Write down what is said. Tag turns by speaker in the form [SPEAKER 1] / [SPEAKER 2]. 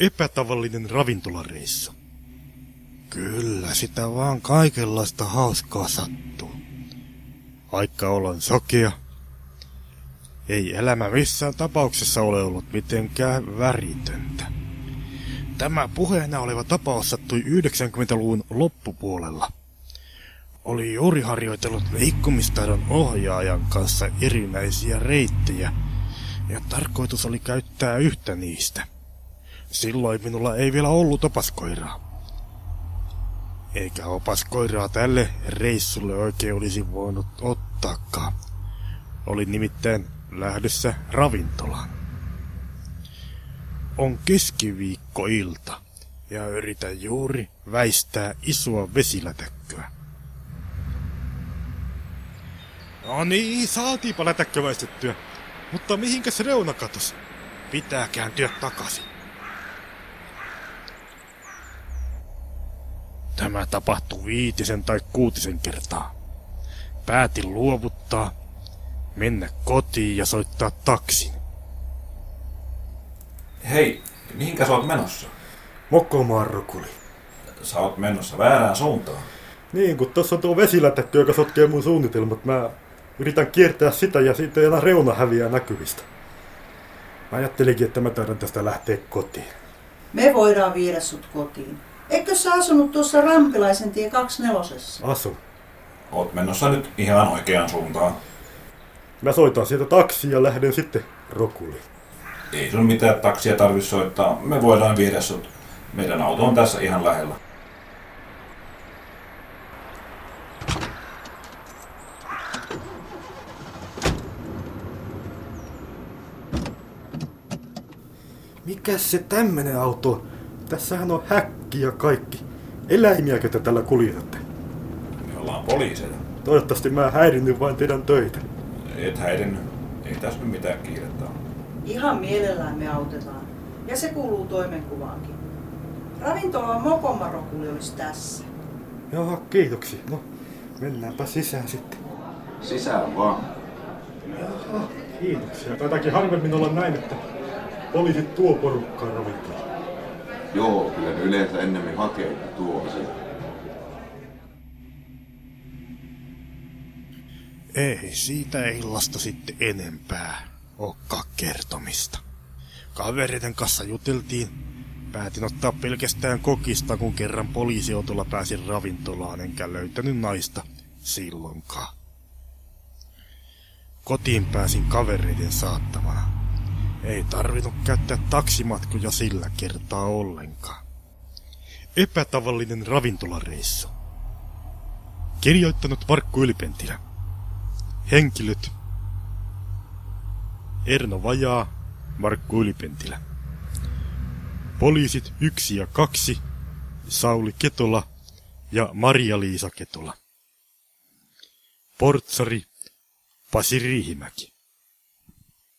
[SPEAKER 1] Epätavallinen ravintolareissu. Kyllä sitä vaan kaikenlaista hauskaa sattuu. Vaikka olen sokea, ei elämä missään tapauksessa ole ollut mitenkään väritöntä. Tämä puheena oleva tapaus sattui 90-luvun loppupuolella. Oli juuri harjoitellut liikkumistaidon ohjaajan kanssa erinäisiä reittejä, ja tarkoitus oli käyttää yhtä niistä. Silloin minulla ei vielä ollut opaskoiraa. Eikä opaskoiraa tälle reissulle oikein olisi voinut ottaakaan. Oli nimittäin lähdössä ravintolaan. On keskiviikkoilta ja yritän juuri väistää isoa vesilätäkköä. No niin, saatiinpa lätäkkö väistettyä. Mutta mihinkäs reuna katos? Pitää kääntyä takaisin. Tämä tapahtui viitisen tai kuutisen kertaa. Päätin luovuttaa, mennä kotiin ja soittaa taksin.
[SPEAKER 2] Hei, mihinkä sä oot menossa?
[SPEAKER 1] Mokomarrukuli.
[SPEAKER 2] Sä oot menossa väärään suuntaan.
[SPEAKER 1] Niin, kun tuossa on tuo vesilätäkkö, joka sotkee mun suunnitelmat. Mä yritän kiertää sitä ja siitä ei enää reuna häviää näkyvistä. Mä ajattelinkin, että mä taidan tästä lähteä kotiin.
[SPEAKER 3] Me voidaan viedä sut kotiin. Eikö sä asunut tuossa Rampilaisen tie 24?
[SPEAKER 1] Asun.
[SPEAKER 2] Oot menossa nyt ihan oikeaan suuntaan.
[SPEAKER 1] Mä soitan sieltä taksia ja lähden sitten Rokuliin.
[SPEAKER 2] Ei sun mitään taksia tarvi soittaa. Me voidaan viedä sut. Meidän auto on tässä ihan lähellä.
[SPEAKER 1] Mikä se tämmönen auto? Tässähän on häkki ja kaikki. Eläimiäkö te tällä kuljetatte?
[SPEAKER 2] Me ollaan poliiseja.
[SPEAKER 1] Toivottavasti mä häirinnyt vain teidän töitä.
[SPEAKER 2] Et häirinnyt. Ei tässä nyt mitään kiirettä ole.
[SPEAKER 3] Ihan mielellään me autetaan. Ja se kuuluu toimenkuvaankin. Ravintola Mokomarokuli olisi tässä.
[SPEAKER 1] Joo, kiitoksia. No, mennäänpä sisään sitten.
[SPEAKER 2] Sisään vaan.
[SPEAKER 1] Jaha, kiitoksia. Taitakin harvemmin olla näin, että poliisit tuo porukkaa ravintolaan.
[SPEAKER 4] Joo, kyllä ne yleensä ennemmin hakee kuin tuo asia.
[SPEAKER 1] Ei siitä illasta sitten enempää olekaan kertomista. Kavereiden kanssa juteltiin. Päätin ottaa pelkästään kokista, kun kerran poliisiotolla pääsin ravintolaan, enkä löytänyt naista silloinkaan. Kotiin pääsin kavereiden saattamana. Ei tarvinnut käyttää taksimatkoja sillä kertaa ollenkaan. Epätavallinen ravintolareissu. Kirjoittanut Markku Ylipentilä. Henkilöt. Erno Vajaa, Markku Ylipentilä. Poliisit yksi ja kaksi, Sauli Ketola ja Maria-Liisa Ketola. Portsari, Pasi Riihimäki.